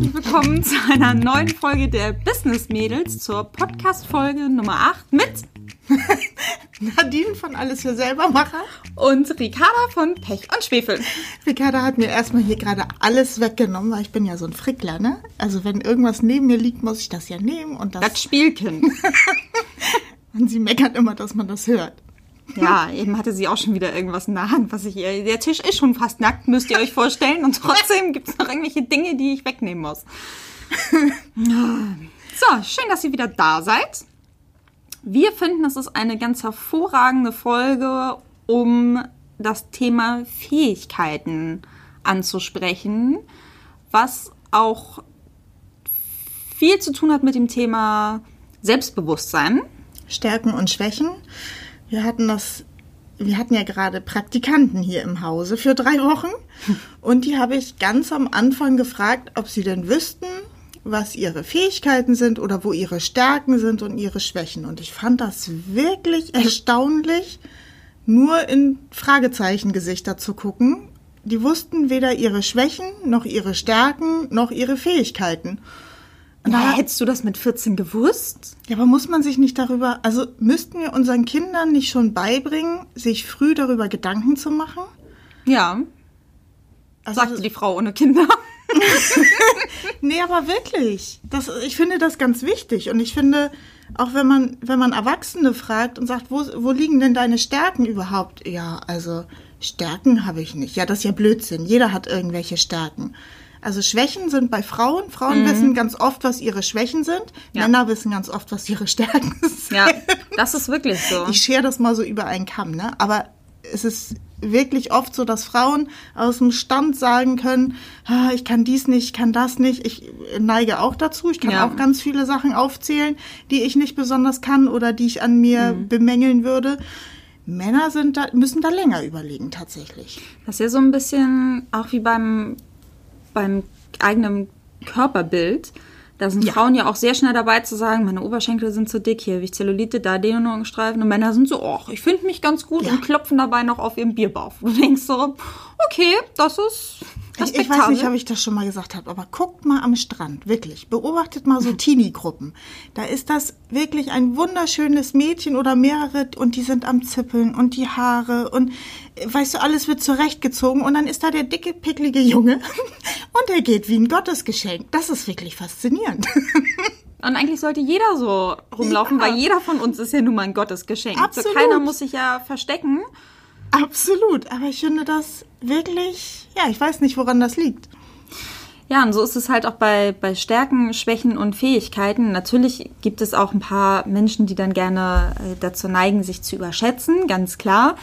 herzlich willkommen zu einer neuen Folge der Business Mädels, zur Podcast-Folge Nummer 8 mit Nadine von Alles für Selbermacher und Ricarda von Pech und Schwefel. Ricarda hat mir erstmal hier gerade alles weggenommen, weil ich bin ja so ein Frickler, ne? Also wenn irgendwas neben mir liegt, muss ich das ja nehmen und das... Das Spielkind. und sie meckert immer, dass man das hört. Ja, eben hatte sie auch schon wieder irgendwas in der Hand, was ich ihr. Der Tisch ist schon fast nackt, müsst ihr euch vorstellen. Und trotzdem gibt es noch irgendwelche Dinge, die ich wegnehmen muss. So, schön, dass ihr wieder da seid. Wir finden, es ist eine ganz hervorragende Folge, um das Thema Fähigkeiten anzusprechen, was auch viel zu tun hat mit dem Thema Selbstbewusstsein. Stärken und Schwächen. Wir hatten das, wir hatten ja gerade Praktikanten hier im Hause für drei Wochen und die habe ich ganz am Anfang gefragt, ob sie denn wüssten, was ihre Fähigkeiten sind oder wo ihre Stärken sind und ihre Schwächen. Und ich fand das wirklich erstaunlich, nur in Fragezeichengesichter zu gucken. Die wussten weder ihre Schwächen noch ihre Stärken noch ihre Fähigkeiten. Na, hättest du das mit 14 gewusst? Ja, aber muss man sich nicht darüber, also müssten wir unseren Kindern nicht schon beibringen, sich früh darüber Gedanken zu machen? Ja. Also, sagte die Frau ohne Kinder. nee, aber wirklich. Das, ich finde das ganz wichtig. Und ich finde, auch wenn man, wenn man Erwachsene fragt und sagt, wo, wo liegen denn deine Stärken überhaupt? Ja, also Stärken habe ich nicht. Ja, das ist ja Blödsinn. Jeder hat irgendwelche Stärken. Also Schwächen sind bei Frauen. Frauen mhm. wissen ganz oft, was ihre Schwächen sind. Ja. Männer wissen ganz oft, was ihre Stärken sind. Ja, das ist wirklich so. Ich schere das mal so über einen Kamm, ne? Aber es ist wirklich oft so, dass Frauen aus dem Stand sagen können, ah, ich kann dies nicht, ich kann das nicht. Ich neige auch dazu. Ich kann ja. auch ganz viele Sachen aufzählen, die ich nicht besonders kann oder die ich an mir mhm. bemängeln würde. Männer sind da, müssen da länger überlegen tatsächlich. Das ist ja so ein bisschen auch wie beim beim eigenen Körperbild. Da sind ja. Frauen ja auch sehr schnell dabei zu sagen, meine Oberschenkel sind zu dick, hier habe ich Zellulite, da Dehnungsstreifen. Und Männer sind so, ach, ich finde mich ganz gut ja. und klopfen dabei noch auf ihren Bierbauch. Du denkst so, okay, das ist ich, ich, weiß nicht, ob ich das schon mal gesagt habe, aber guckt mal am Strand, wirklich. Beobachtet mal so Teenie-Gruppen. Da ist das wirklich ein wunderschönes Mädchen oder mehrere und die sind am Zippeln und die Haare und weißt du, alles wird zurechtgezogen und dann ist da der dicke, picklige Junge und der geht wie ein Gottesgeschenk. Das ist wirklich faszinierend. Und eigentlich sollte jeder so rumlaufen, ja. weil jeder von uns ist ja nun mal ein Gottesgeschenk. Absolut. So, keiner muss sich ja verstecken. Absolut, aber ich finde das wirklich, ja, ich weiß nicht, woran das liegt. Ja, und so ist es halt auch bei, bei Stärken, Schwächen und Fähigkeiten. Natürlich gibt es auch ein paar Menschen, die dann gerne äh, dazu neigen, sich zu überschätzen, ganz klar.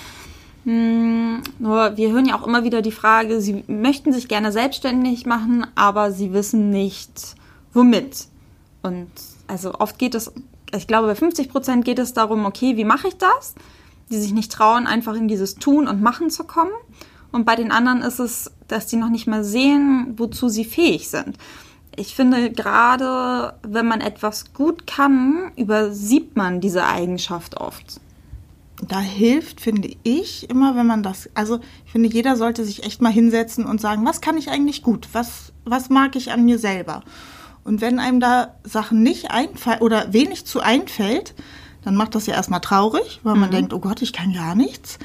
Hm, nur wir hören ja auch immer wieder die Frage, sie möchten sich gerne selbstständig machen, aber sie wissen nicht, womit. Und also oft geht es, ich glaube, bei 50 Prozent geht es darum, okay, wie mache ich das? die sich nicht trauen, einfach in dieses Tun und Machen zu kommen. Und bei den anderen ist es, dass die noch nicht mal sehen, wozu sie fähig sind. Ich finde, gerade wenn man etwas gut kann, übersieht man diese Eigenschaft oft. Da hilft, finde ich, immer, wenn man das, also ich finde, jeder sollte sich echt mal hinsetzen und sagen, was kann ich eigentlich gut? Was, was mag ich an mir selber? Und wenn einem da Sachen nicht einfallen oder wenig zu einfällt, dann macht das ja erstmal traurig, weil man mhm. denkt, oh Gott, ich kann gar nichts.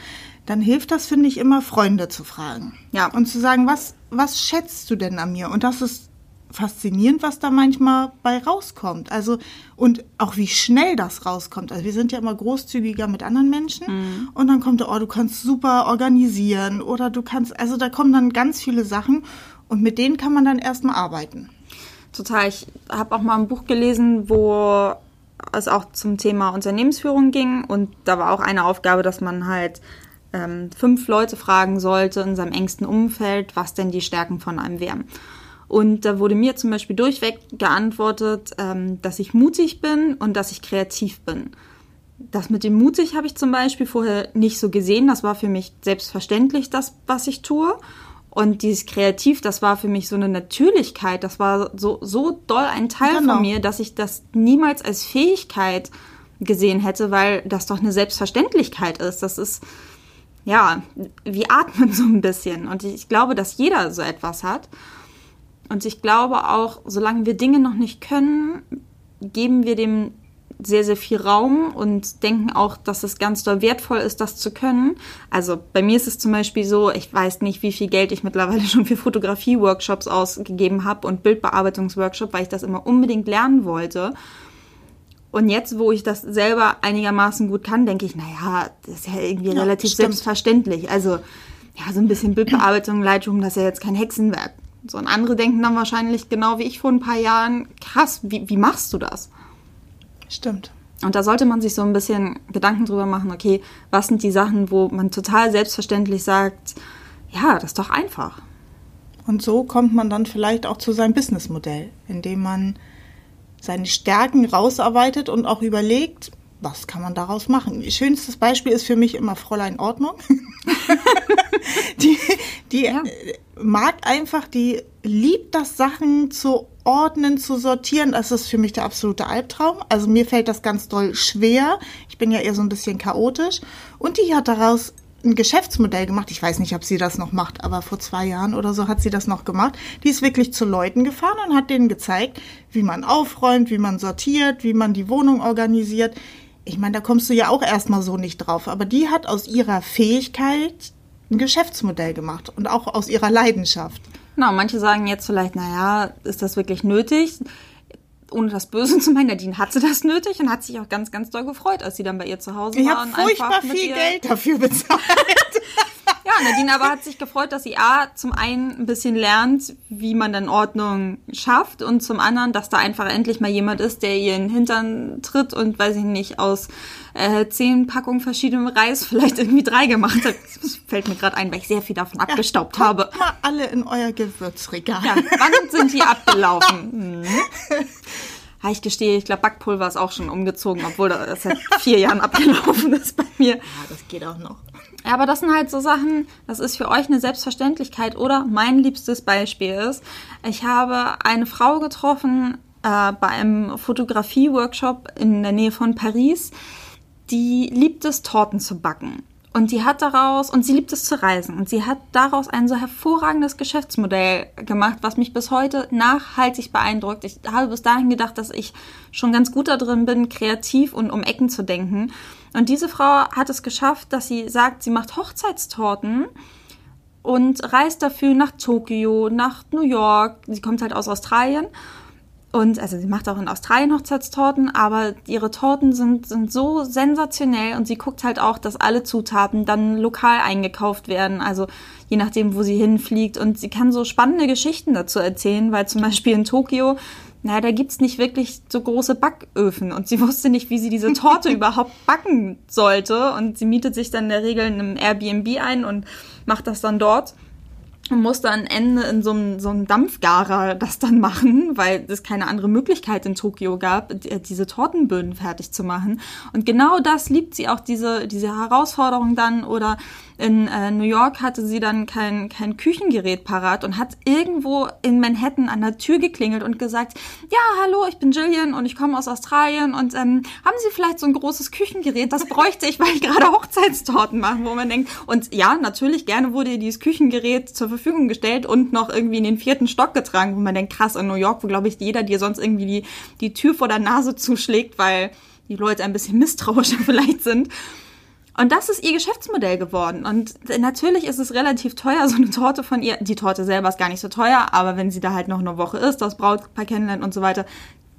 Dann hilft das, finde ich, immer Freunde zu fragen. Ja. Und zu sagen, was, was schätzt du denn an mir? Und das ist faszinierend, was da manchmal bei rauskommt. Also, und auch wie schnell das rauskommt. Also, wir sind ja immer großzügiger mit anderen Menschen. Mhm. Und dann kommt, oh, du kannst super organisieren oder du kannst, also da kommen dann ganz viele Sachen und mit denen kann man dann erstmal arbeiten. Total. Ich habe auch mal ein Buch gelesen, wo es auch zum Thema Unternehmensführung ging und da war auch eine Aufgabe, dass man halt ähm, fünf Leute fragen sollte in seinem engsten Umfeld, was denn die Stärken von einem wären. Und da wurde mir zum Beispiel durchweg geantwortet, ähm, dass ich mutig bin und dass ich kreativ bin. Das mit dem mutig habe ich zum Beispiel vorher nicht so gesehen. Das war für mich selbstverständlich, das, was ich tue. Und dieses Kreativ, das war für mich so eine Natürlichkeit, das war so, so doll ein Teil genau. von mir, dass ich das niemals als Fähigkeit gesehen hätte, weil das doch eine Selbstverständlichkeit ist. Das ist, ja, wie atmen so ein bisschen. Und ich glaube, dass jeder so etwas hat. Und ich glaube auch, solange wir Dinge noch nicht können, geben wir dem sehr, sehr viel Raum und denken auch, dass es ganz doll wertvoll ist, das zu können. Also bei mir ist es zum Beispiel so, ich weiß nicht, wie viel Geld ich mittlerweile schon für Fotografie-Workshops ausgegeben habe und Bildbearbeitungs-Workshop, weil ich das immer unbedingt lernen wollte. Und jetzt, wo ich das selber einigermaßen gut kann, denke ich, naja, das ist ja irgendwie ja, relativ stimmt. selbstverständlich. Also, ja, so ein bisschen Bildbearbeitung, Lightroom, das ist ja jetzt kein Hexenwerk. So, und andere denken dann wahrscheinlich genau wie ich vor ein paar Jahren, krass, wie, wie machst du das? Stimmt. Und da sollte man sich so ein bisschen Gedanken drüber machen, okay, was sind die Sachen, wo man total selbstverständlich sagt, ja, das ist doch einfach. Und so kommt man dann vielleicht auch zu seinem Businessmodell, indem man seine Stärken rausarbeitet und auch überlegt, was kann man daraus machen? Schönstes Beispiel ist für mich immer Fräulein Ordnung. die die ja. mag einfach, die liebt das, Sachen zu ordnen, zu sortieren. Das ist für mich der absolute Albtraum. Also mir fällt das ganz doll schwer. Ich bin ja eher so ein bisschen chaotisch. Und die hat daraus ein Geschäftsmodell gemacht. Ich weiß nicht, ob sie das noch macht, aber vor zwei Jahren oder so hat sie das noch gemacht. Die ist wirklich zu Leuten gefahren und hat denen gezeigt, wie man aufräumt, wie man sortiert, wie man die Wohnung organisiert. Ich meine, da kommst du ja auch erstmal so nicht drauf. Aber die hat aus ihrer Fähigkeit ein Geschäftsmodell gemacht und auch aus ihrer Leidenschaft. Genau, manche sagen jetzt vielleicht, naja, ist das wirklich nötig? ohne das Böse zu meinen, Nadine hatte das nötig und hat sich auch ganz, ganz doll gefreut, als sie dann bei ihr zu Hause ich war. Ich habe furchtbar viel Geld dafür bezahlt. Nadine aber hat sich gefreut, dass sie A, zum einen ein bisschen lernt, wie man dann Ordnung schafft und zum anderen, dass da einfach endlich mal jemand ist, der ihr in den Hintern tritt und, weiß ich nicht, aus äh, zehn Packungen verschiedenem Reis vielleicht irgendwie drei gemacht hat. Das fällt mir gerade ein, weil ich sehr viel davon abgestaubt ja, habe. mal alle in euer Gewürzregal. Ja, wann sind die abgelaufen? Hm. Ja, ich gestehe, ich glaube, Backpulver ist auch schon umgezogen, obwohl das seit vier Jahren abgelaufen ist bei mir. Ja, das geht auch noch. Ja, aber das sind halt so Sachen, das ist für euch eine Selbstverständlichkeit. Oder mein liebstes Beispiel ist, ich habe eine Frau getroffen äh, bei einem Fotografie-Workshop in der Nähe von Paris, die liebt es, Torten zu backen. Und die hat daraus, und sie liebt es zu reisen, und sie hat daraus ein so hervorragendes Geschäftsmodell gemacht, was mich bis heute nachhaltig beeindruckt. Ich habe bis dahin gedacht, dass ich schon ganz gut da drin bin, kreativ und um Ecken zu denken. Und diese Frau hat es geschafft, dass sie sagt, sie macht Hochzeitstorten und reist dafür nach Tokio, nach New York. Sie kommt halt aus Australien. Und also sie macht auch in Australien Hochzeitstorten, aber ihre Torten sind, sind so sensationell und sie guckt halt auch, dass alle Zutaten dann lokal eingekauft werden. Also je nachdem, wo sie hinfliegt. Und sie kann so spannende Geschichten dazu erzählen, weil zum Beispiel in Tokio naja, da gibt's nicht wirklich so große Backöfen und sie wusste nicht, wie sie diese Torte überhaupt backen sollte und sie mietet sich dann in der Regel in einem Airbnb ein und macht das dann dort und musste am Ende in so einem, so einem Dampfgarer das dann machen, weil es keine andere Möglichkeit in Tokio gab, diese Tortenböden fertig zu machen. Und genau das liebt sie auch, diese, diese Herausforderung dann oder in äh, New York hatte sie dann kein, kein Küchengerät parat und hat irgendwo in Manhattan an der Tür geklingelt und gesagt, ja, hallo, ich bin Jillian und ich komme aus Australien und ähm, haben Sie vielleicht so ein großes Küchengerät? Das bräuchte ich, weil ich gerade Hochzeitstorten mache, wo man denkt, und ja, natürlich, gerne wurde ihr dieses Küchengerät zur Verfügung gestellt und noch irgendwie in den vierten Stock getragen, wo man denkt, krass, in New York, wo glaube ich jeder dir sonst irgendwie die, die Tür vor der Nase zuschlägt, weil die Leute ein bisschen misstrauischer vielleicht sind. Und das ist ihr Geschäftsmodell geworden. Und natürlich ist es relativ teuer, so eine Torte von ihr. Die Torte selber ist gar nicht so teuer, aber wenn sie da halt noch eine Woche ist, das Brautpaar kennenlernt und so weiter,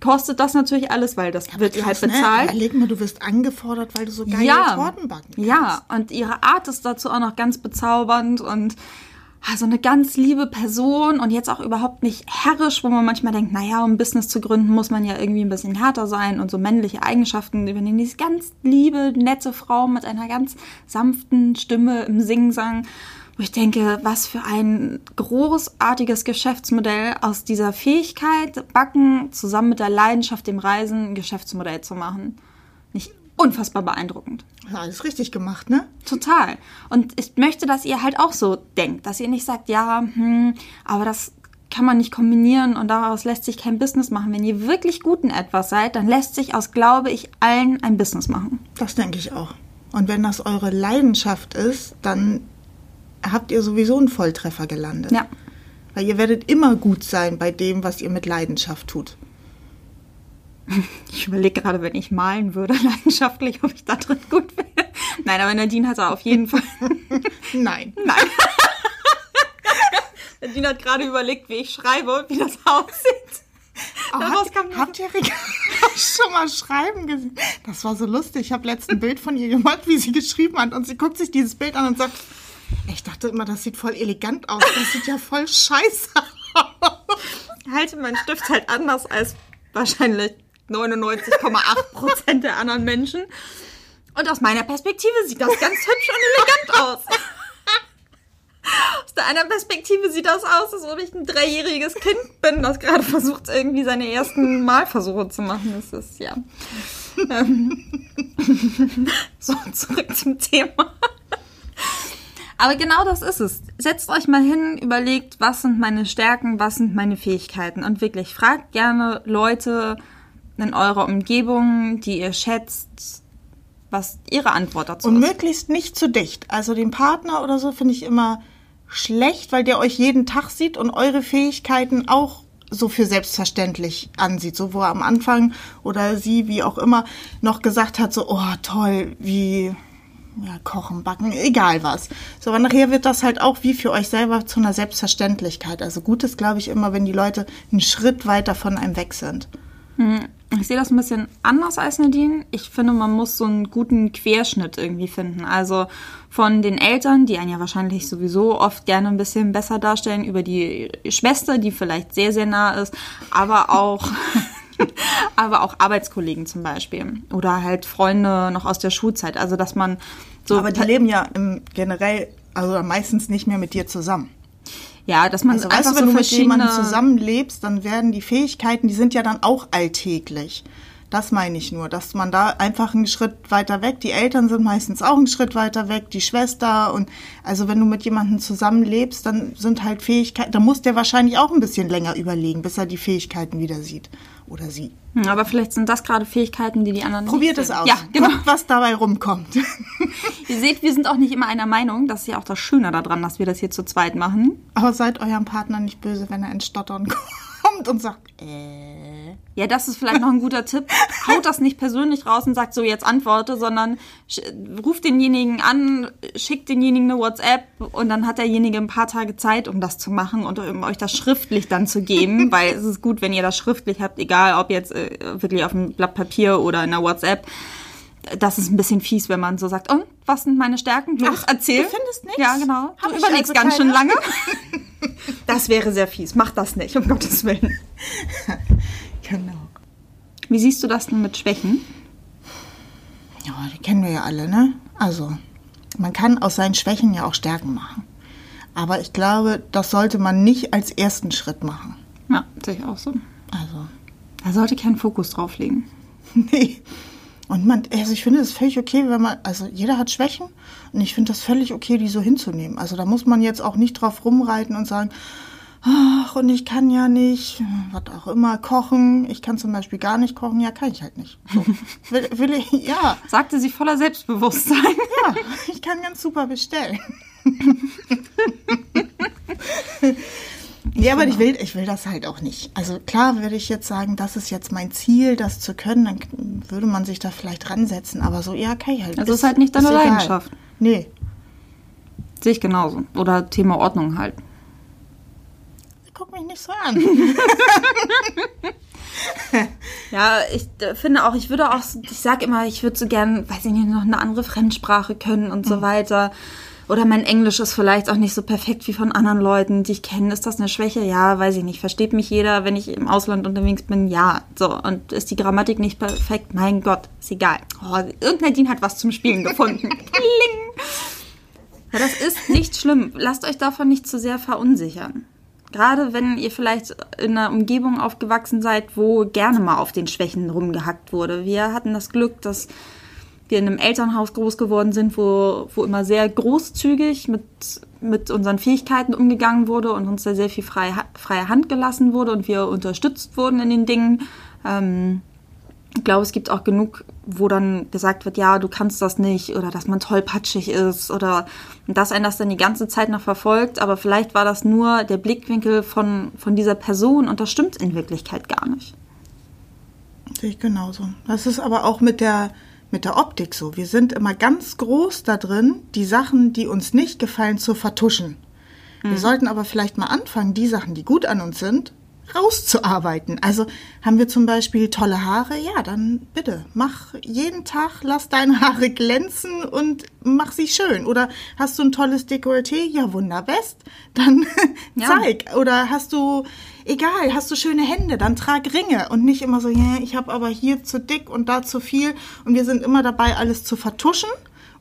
kostet das natürlich alles, weil das ja, wird ihr halt ne? bezahlt. Ne? Überleg mal, du wirst angefordert, weil du so geile ja, Torten backen kannst. Ja, und ihre Art ist dazu auch noch ganz bezaubernd und so eine ganz liebe Person und jetzt auch überhaupt nicht herrisch, wo man manchmal denkt, naja, um Business zu gründen, muss man ja irgendwie ein bisschen härter sein und so männliche Eigenschaften übernehmen. Diese ganz liebe, nette Frau mit einer ganz sanften Stimme im Singsang, wo ich denke, was für ein großartiges Geschäftsmodell aus dieser Fähigkeit, Backen zusammen mit der Leidenschaft, dem Reisen, ein Geschäftsmodell zu machen. Unfassbar beeindruckend. Ja, alles richtig gemacht, ne? Total. Und ich möchte, dass ihr halt auch so denkt, dass ihr nicht sagt, ja, hm, aber das kann man nicht kombinieren und daraus lässt sich kein Business machen. Wenn ihr wirklich gut in etwas seid, dann lässt sich aus, glaube ich, allen ein Business machen. Das denke ich auch. Und wenn das eure Leidenschaft ist, dann habt ihr sowieso einen Volltreffer gelandet. Ja. Weil ihr werdet immer gut sein bei dem, was ihr mit Leidenschaft tut. Ich überlege gerade, wenn ich malen würde, leidenschaftlich, ob ich da drin gut wäre. Nein, aber Nadine hat da auf jeden Fall. Nein. Nein. Nadine hat gerade überlegt, wie ich schreibe und wie das aussieht. Oh, habt, kam- habt ihr schon mal schreiben gesehen? Das war so lustig. Ich habe letztens ein Bild von ihr gemacht, wie sie geschrieben hat. Und sie guckt sich dieses Bild an und sagt, ich dachte immer, das sieht voll elegant aus. Das sieht ja voll scheiße aus. Ich halte meinen Stift halt anders als wahrscheinlich 99,8 Prozent der anderen Menschen. Und aus meiner Perspektive sieht das ganz hübsch und elegant aus. Aus der anderen Perspektive sieht das aus, als ob ich ein dreijähriges Kind bin, das gerade versucht, irgendwie seine ersten Malversuche zu machen. Das ist ja. Ähm, so, zurück zum Thema. Aber genau das ist es. Setzt euch mal hin, überlegt, was sind meine Stärken, was sind meine Fähigkeiten. Und wirklich fragt gerne Leute in eurer Umgebung, die ihr schätzt, was ihre Antwort dazu Und ist. möglichst nicht zu dicht. Also den Partner oder so finde ich immer schlecht, weil der euch jeden Tag sieht und eure Fähigkeiten auch so für selbstverständlich ansieht. So wo er am Anfang oder sie, wie auch immer, noch gesagt hat, so, oh toll, wie ja, kochen, backen, egal was. So, aber nachher wird das halt auch wie für euch selber zu einer Selbstverständlichkeit. Also gut ist, glaube ich, immer, wenn die Leute einen Schritt weiter von einem weg sind. Ich sehe das ein bisschen anders als Nadine. Ich finde, man muss so einen guten Querschnitt irgendwie finden. Also von den Eltern, die einen ja wahrscheinlich sowieso oft gerne ein bisschen besser darstellen, über die Schwester, die vielleicht sehr, sehr nah ist, aber auch, aber auch Arbeitskollegen zum Beispiel. Oder halt Freunde noch aus der Schulzeit. Also, dass man so. aber die leben ja im, generell, also meistens nicht mehr mit dir zusammen. Ja, dass man Also weißt einfach wenn so du mit jemandem zusammenlebst, dann werden die Fähigkeiten, die sind ja dann auch alltäglich. Das meine ich nur, dass man da einfach einen Schritt weiter weg, die Eltern sind meistens auch einen Schritt weiter weg, die Schwester und also wenn du mit jemandem zusammenlebst, dann sind halt Fähigkeiten, da muss der wahrscheinlich auch ein bisschen länger überlegen, bis er die Fähigkeiten wieder sieht oder sie. Hm, Aber vielleicht sind das gerade Fähigkeiten, die die anderen Probiert nicht es aus. Ja, genau. Guckt, was dabei rumkommt. Ihr seht, wir sind auch nicht immer einer Meinung. Das ist ja auch das Schöne daran, dass wir das hier zu zweit machen. Aber seid eurem Partner nicht böse, wenn er ins Stottern kommt und sagt, äh. Ja, das ist vielleicht noch ein guter Tipp. Haut das nicht persönlich raus und sagt so, jetzt antworte, sondern ruft denjenigen an, schickt denjenigen eine WhatsApp und dann hat derjenige ein paar Tage Zeit, um das zu machen und um euch das schriftlich dann zu geben, weil es ist gut, wenn ihr das schriftlich habt, egal ob jetzt äh, wirklich auf einem Blatt Papier oder in einer WhatsApp. Das ist ein bisschen fies, wenn man so sagt, und was sind meine Stärken? Los, Ach, erzähl. du findest nichts? Ja, genau. Hab Du ich überlegst also ganz schön lange. Das wäre sehr fies. Mach das nicht, um Gottes Willen. Genau. Wie siehst du das denn mit Schwächen? Ja, die kennen wir ja alle, ne? Also, man kann aus seinen Schwächen ja auch Stärken machen. Aber ich glaube, das sollte man nicht als ersten Schritt machen. Ja, sehe ich auch so. Also, Da sollte kein Fokus drauf liegen. nee. Und man, also ich finde es völlig okay, wenn man, also jeder hat Schwächen und ich finde das völlig okay, die so hinzunehmen. Also da muss man jetzt auch nicht drauf rumreiten und sagen, ach, und ich kann ja nicht, was auch immer, kochen. Ich kann zum Beispiel gar nicht kochen. Ja, kann ich halt nicht. So. will, will ich, ja, Sagte sie voller Selbstbewusstsein. ja, ich kann ganz super bestellen. Ja, aber ich will, ich will das halt auch nicht. Also klar würde ich jetzt sagen, das ist jetzt mein Ziel, das zu können, dann würde man sich da vielleicht ransetzen. Aber so, ja, kann ich halt. Also ist halt nicht deine egal. Leidenschaft. Nee. Sehe ich genauso. Oder Thema Ordnung halt. Guck mich nicht so an. Ja, ich äh, finde auch, ich würde auch, ich sag immer, ich würde so gern, weiß ich nicht, noch eine andere Fremdsprache können und so weiter. Oder mein Englisch ist vielleicht auch nicht so perfekt wie von anderen Leuten, die ich kenne. Ist das eine Schwäche? Ja, weiß ich nicht. Versteht mich jeder, wenn ich im Ausland unterwegs bin? Ja. So, und ist die Grammatik nicht perfekt? Mein Gott, ist egal. Oh, irgendein hat was zum Spielen gefunden. Kling. Ja, das ist nicht schlimm. Lasst euch davon nicht zu sehr verunsichern. Gerade wenn ihr vielleicht in einer Umgebung aufgewachsen seid, wo gerne mal auf den Schwächen rumgehackt wurde. Wir hatten das Glück, dass wir in einem Elternhaus groß geworden sind, wo, wo immer sehr großzügig mit, mit unseren Fähigkeiten umgegangen wurde und uns da sehr viel freie, freie Hand gelassen wurde und wir unterstützt wurden in den Dingen. Ähm, Ich glaube, es gibt auch genug, wo dann gesagt wird, ja, du kannst das nicht oder dass man tollpatschig ist oder dass einen das dann die ganze Zeit noch verfolgt. Aber vielleicht war das nur der Blickwinkel von, von dieser Person und das stimmt in Wirklichkeit gar nicht. Sehe ich genauso. Das ist aber auch mit der, mit der Optik so. Wir sind immer ganz groß da drin, die Sachen, die uns nicht gefallen, zu vertuschen. Wir Mhm. sollten aber vielleicht mal anfangen, die Sachen, die gut an uns sind, rauszuarbeiten. Also haben wir zum Beispiel tolle Haare, ja, dann bitte, mach jeden Tag, lass deine Haare glänzen und mach sie schön. Oder hast du ein tolles Dekolleté? Ja, wunderbest. Dann Ja. zeig. Oder hast du, egal, hast du schöne Hände, dann trag Ringe und nicht immer so, ja, ich habe aber hier zu dick und da zu viel. Und wir sind immer dabei, alles zu vertuschen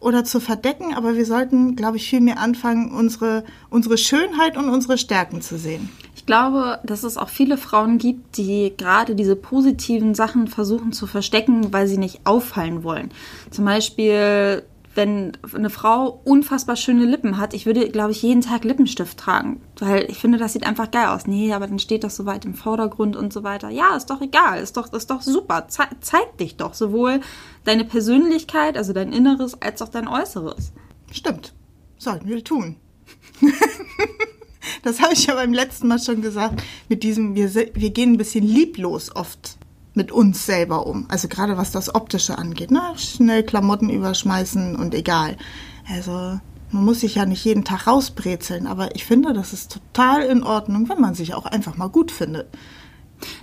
oder zu verdecken, aber wir sollten, glaube ich, viel mehr anfangen, unsere, unsere Schönheit und unsere Stärken zu sehen. Ich glaube, dass es auch viele Frauen gibt, die gerade diese positiven Sachen versuchen zu verstecken, weil sie nicht auffallen wollen. Zum Beispiel, wenn eine Frau unfassbar schöne Lippen hat, ich würde, glaube ich, jeden Tag Lippenstift tragen, weil ich finde, das sieht einfach geil aus. Nee, aber dann steht das so weit im Vordergrund und so weiter. Ja, ist doch egal, ist doch, ist doch super. Ze zeig dich doch sowohl deine Persönlichkeit, also dein Inneres, als auch dein Äußeres. Stimmt. Sollten wir tun. das habe ich ja beim letzten Mal schon gesagt. Mit diesem, wir, wir gehen ein bisschen lieblos oft mit uns selber um. Also gerade was das Optische angeht. Ne? Schnell Klamotten überschmeißen und egal. Also man muss sich ja nicht jeden Tag rausbrezeln. Aber ich finde, das ist total in Ordnung, wenn man sich auch einfach mal gut findet.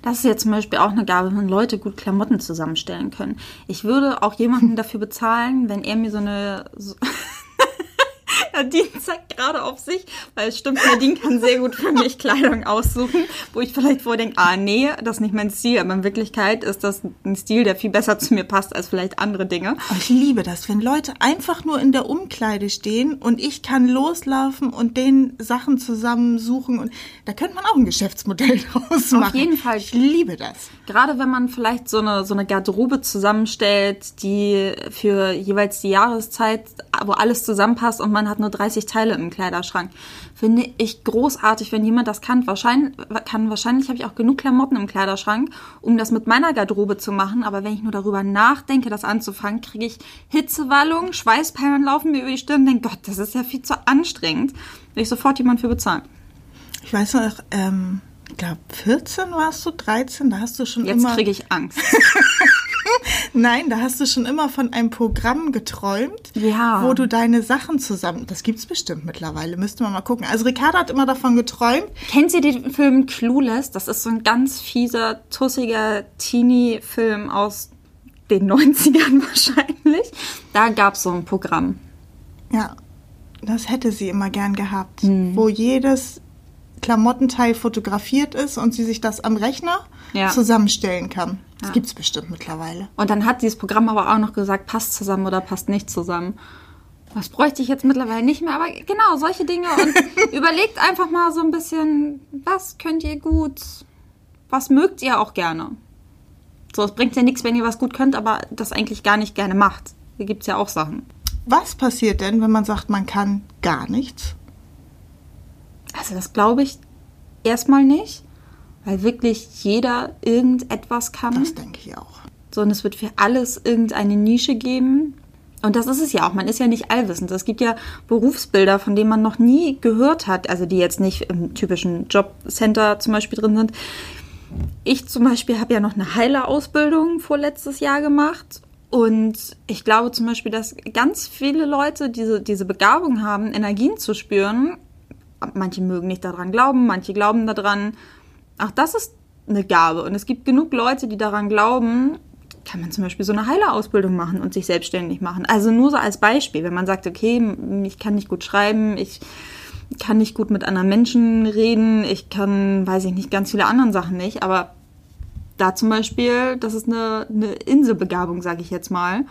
Das ist jetzt zum Beispiel auch eine Gabe, wenn Leute gut Klamotten zusammenstellen können. Ich würde auch jemanden dafür bezahlen, wenn er mir so eine. So Nadine zeigt gerade auf sich, weil es stimmt, Nadine kann sehr gut für mich Kleidung aussuchen, wo ich vielleicht vordenke, ah nee, das ist nicht mein Stil, aber in Wirklichkeit ist das ein Stil, der viel besser zu mir passt als vielleicht andere Dinge. Aber ich liebe das, wenn Leute einfach nur in der Umkleide stehen und ich kann loslaufen und den Sachen zusammensuchen und da könnte man auch ein Geschäftsmodell draus machen. jeden Fall. Ich liebe das. Gerade wenn man vielleicht so eine, so eine Garderobe zusammenstellt, die für jeweils die Jahreszeit, wo alles zusammenpasst und man hat nur 30 Teile im Kleiderschrank. Finde ich großartig, wenn jemand das kann. Wahrscheinlich, kann, wahrscheinlich habe ich auch genug Klamotten im Kleiderschrank, um das mit meiner Garderobe zu machen. Aber wenn ich nur darüber nachdenke, das anzufangen, kriege ich Hitzewallungen, Schweißperlen laufen mir über die Stirn und denke, Gott, das ist ja viel zu anstrengend. Will ich sofort jemand für bezahlen. Ich weiß noch, ähm, ich glaube 14 warst du, 13, da hast du schon Jetzt immer... kriege ich Angst. Nein, da hast du schon immer von einem Programm geträumt, Ja. wo du deine Sachen zusammen... Das gibt's bestimmt mittlerweile, müssten wir mal gucken. Also Ricarda hat immer davon geträumt, Kennt ihr den Film Clueless? Das ist so ein ganz fieser, tussiger Teenie-Film aus den 90ern wahrscheinlich. Da gab es so ein Programm. Ja, das hätte sie immer gern gehabt, Mhm. wo jedes Klamottenteil fotografiert ist und sie sich das am Rechner Ja. zusammenstellen kann. Das Ja. gibt's bestimmt mittlerweile. Und dann hat dieses Programm aber auch noch gesagt, passt zusammen oder passt nicht zusammen. Das bräuchte ich jetzt mittlerweile nicht mehr, aber genau, solche Dinge. Und überlegt einfach mal so ein bisschen, was könnt ihr gut, was mögt ihr auch gerne. So, es bringt ja nichts, wenn ihr was gut könnt, aber das eigentlich gar nicht gerne macht. Hier gibt's ja auch Sachen. Was passiert denn, wenn man sagt, man kann gar nichts? Also das glaube ich erstmal nicht, weil wirklich jeder irgendetwas kann. Das denke ich auch. So, und es wird für alles irgendeine Nische geben. Und das ist es ja auch. Man ist ja nicht allwissend. Es gibt ja Berufsbilder, von denen man noch nie gehört hat, also die jetzt nicht im typischen Jobcenter zum Beispiel drin sind. Ich zum Beispiel habe ja noch eine Heilerausbildung vorletztes Jahr gemacht. Und ich glaube zum Beispiel, dass ganz viele Leute diese, diese Begabung haben, Energien zu spüren. Manche mögen nicht daran glauben, manche glauben daran. Auch das ist eine Gabe. Und es gibt genug Leute, die daran glauben, kann man zum Beispiel so eine Heilerausbildung machen und sich selbstständig machen. Also nur so als Beispiel, wenn man sagt, okay, ich kann nicht gut schreiben, ich kann nicht gut mit anderen Menschen reden, ich kann, weiß ich nicht, ganz viele andere Sachen nicht, aber da zum Beispiel, das ist eine, eine Inselbegabung, sage ich jetzt mal.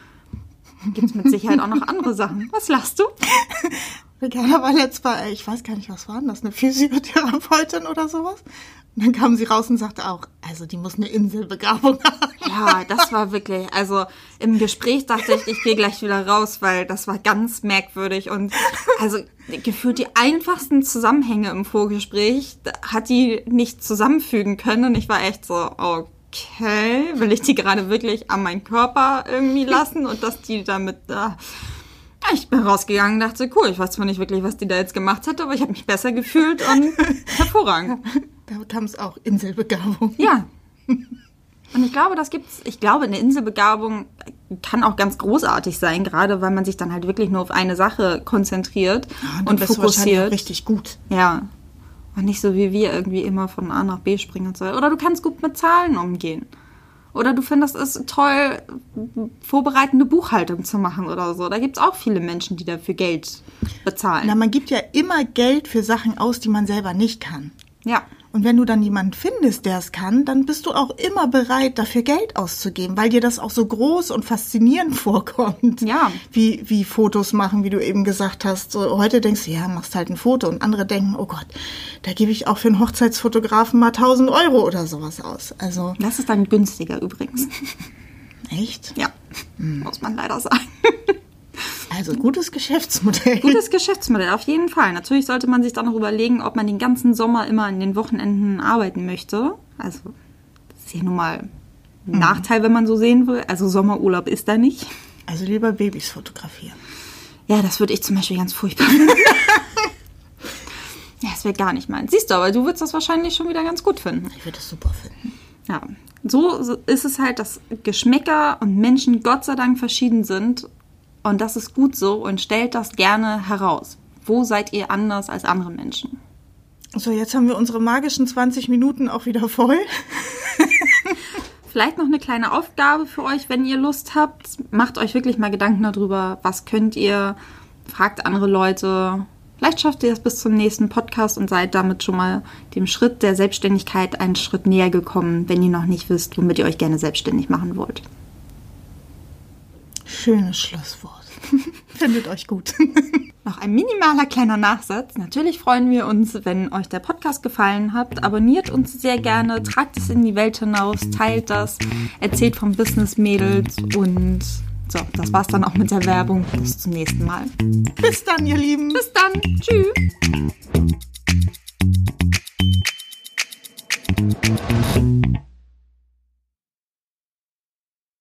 Gibt es mit Sicherheit auch noch andere Sachen. Was lachst du? Ricarda war letztes Mal, ich weiß gar nicht, was war denn das, eine Physiotherapeutin oder sowas? Und dann kam sie raus und sagte auch, also die muss eine Inselbegabung haben. Ja, das war wirklich, also im Gespräch dachte ich, ich gehe gleich wieder raus, weil das war ganz merkwürdig und also gefühlt die einfachsten Zusammenhänge im Vorgespräch hat die nicht zusammenfügen können und ich war echt so, okay, will ich die gerade wirklich an meinen Körper irgendwie lassen und dass die damit. Äh, ich bin rausgegangen und dachte, cool, ich weiß zwar nicht wirklich, was die da jetzt gemacht hat, aber ich habe mich besser gefühlt und hervorragend. Da kam es auch Inselbegabung. Ja. Und ich glaube, das gibt's, ich glaube, eine Inselbegabung kann auch ganz großartig sein, gerade weil man sich dann halt wirklich nur auf eine Sache konzentriert Ja, und auch fokussiert. richtig gut. Ja. Und nicht so wie wir irgendwie immer von A nach B springen und so. Oder du kannst gut mit Zahlen umgehen. Oder du findest es toll, vorbereitende Buchhaltung zu machen oder so. Da gibt es auch viele Menschen, die dafür Geld bezahlen. Na, man gibt ja immer Geld für Sachen aus, die man selber nicht kann. ja. Und wenn du dann jemanden findest, der es kann, dann bist du auch immer bereit, dafür Geld auszugeben, weil dir das auch so groß und faszinierend vorkommt. Ja. Wie, wie Fotos machen, wie du eben gesagt hast. So, heute denkst du, ja, machst halt ein Foto. Und andere denken, oh Gott, da gebe ich auch für einen Hochzeitsfotografen mal 1000 Euro oder sowas aus. Also, Das ist dann günstiger übrigens. echt? Ja. Muss man leider sagen. Also, gutes Geschäftsmodell. Gutes Geschäftsmodell, auf jeden Fall. Natürlich sollte man sich dann noch überlegen, ob man den ganzen Sommer immer an den Wochenenden arbeiten möchte. Also, das ist ja nun mal ein Nachteil, wenn man so sehen will. Also, Sommerurlaub ist da nicht. Also, lieber Babys fotografieren. Ja, das würde ich zum Beispiel ganz furchtbar finden. ja, das wäre gar nicht meins. Siehst du, aber du würdest das wahrscheinlich schon wieder ganz gut finden. Ich würde das super finden. Ja, so ist es halt, dass Geschmäcker und Menschen Gott sei Dank verschieden sind. Und das ist gut so und stellt das gerne heraus. Wo seid ihr anders als andere Menschen? So, jetzt haben wir unsere magischen 20 Minuten auch wieder voll. Vielleicht noch eine kleine Aufgabe für euch, wenn ihr Lust habt. Macht euch wirklich mal Gedanken darüber, was könnt ihr, fragt andere Leute. Vielleicht schafft ihr es bis zum nächsten Podcast und seid damit schon mal dem Schritt der Selbstständigkeit einen Schritt näher gekommen, wenn ihr noch nicht wisst, womit ihr euch gerne selbstständig machen wollt. Schönes Schlusswort. Findet euch gut. Noch ein minimaler kleiner Nachsatz. Natürlich freuen wir uns, wenn euch der Podcast gefallen hat. Abonniert uns sehr gerne, tragt es in die Welt hinaus, teilt das, erzählt vom Business Mädels und so, das war's dann auch mit der Werbung. Bis zum nächsten Mal. Bis dann, ihr Lieben. Bis dann. Tschüss.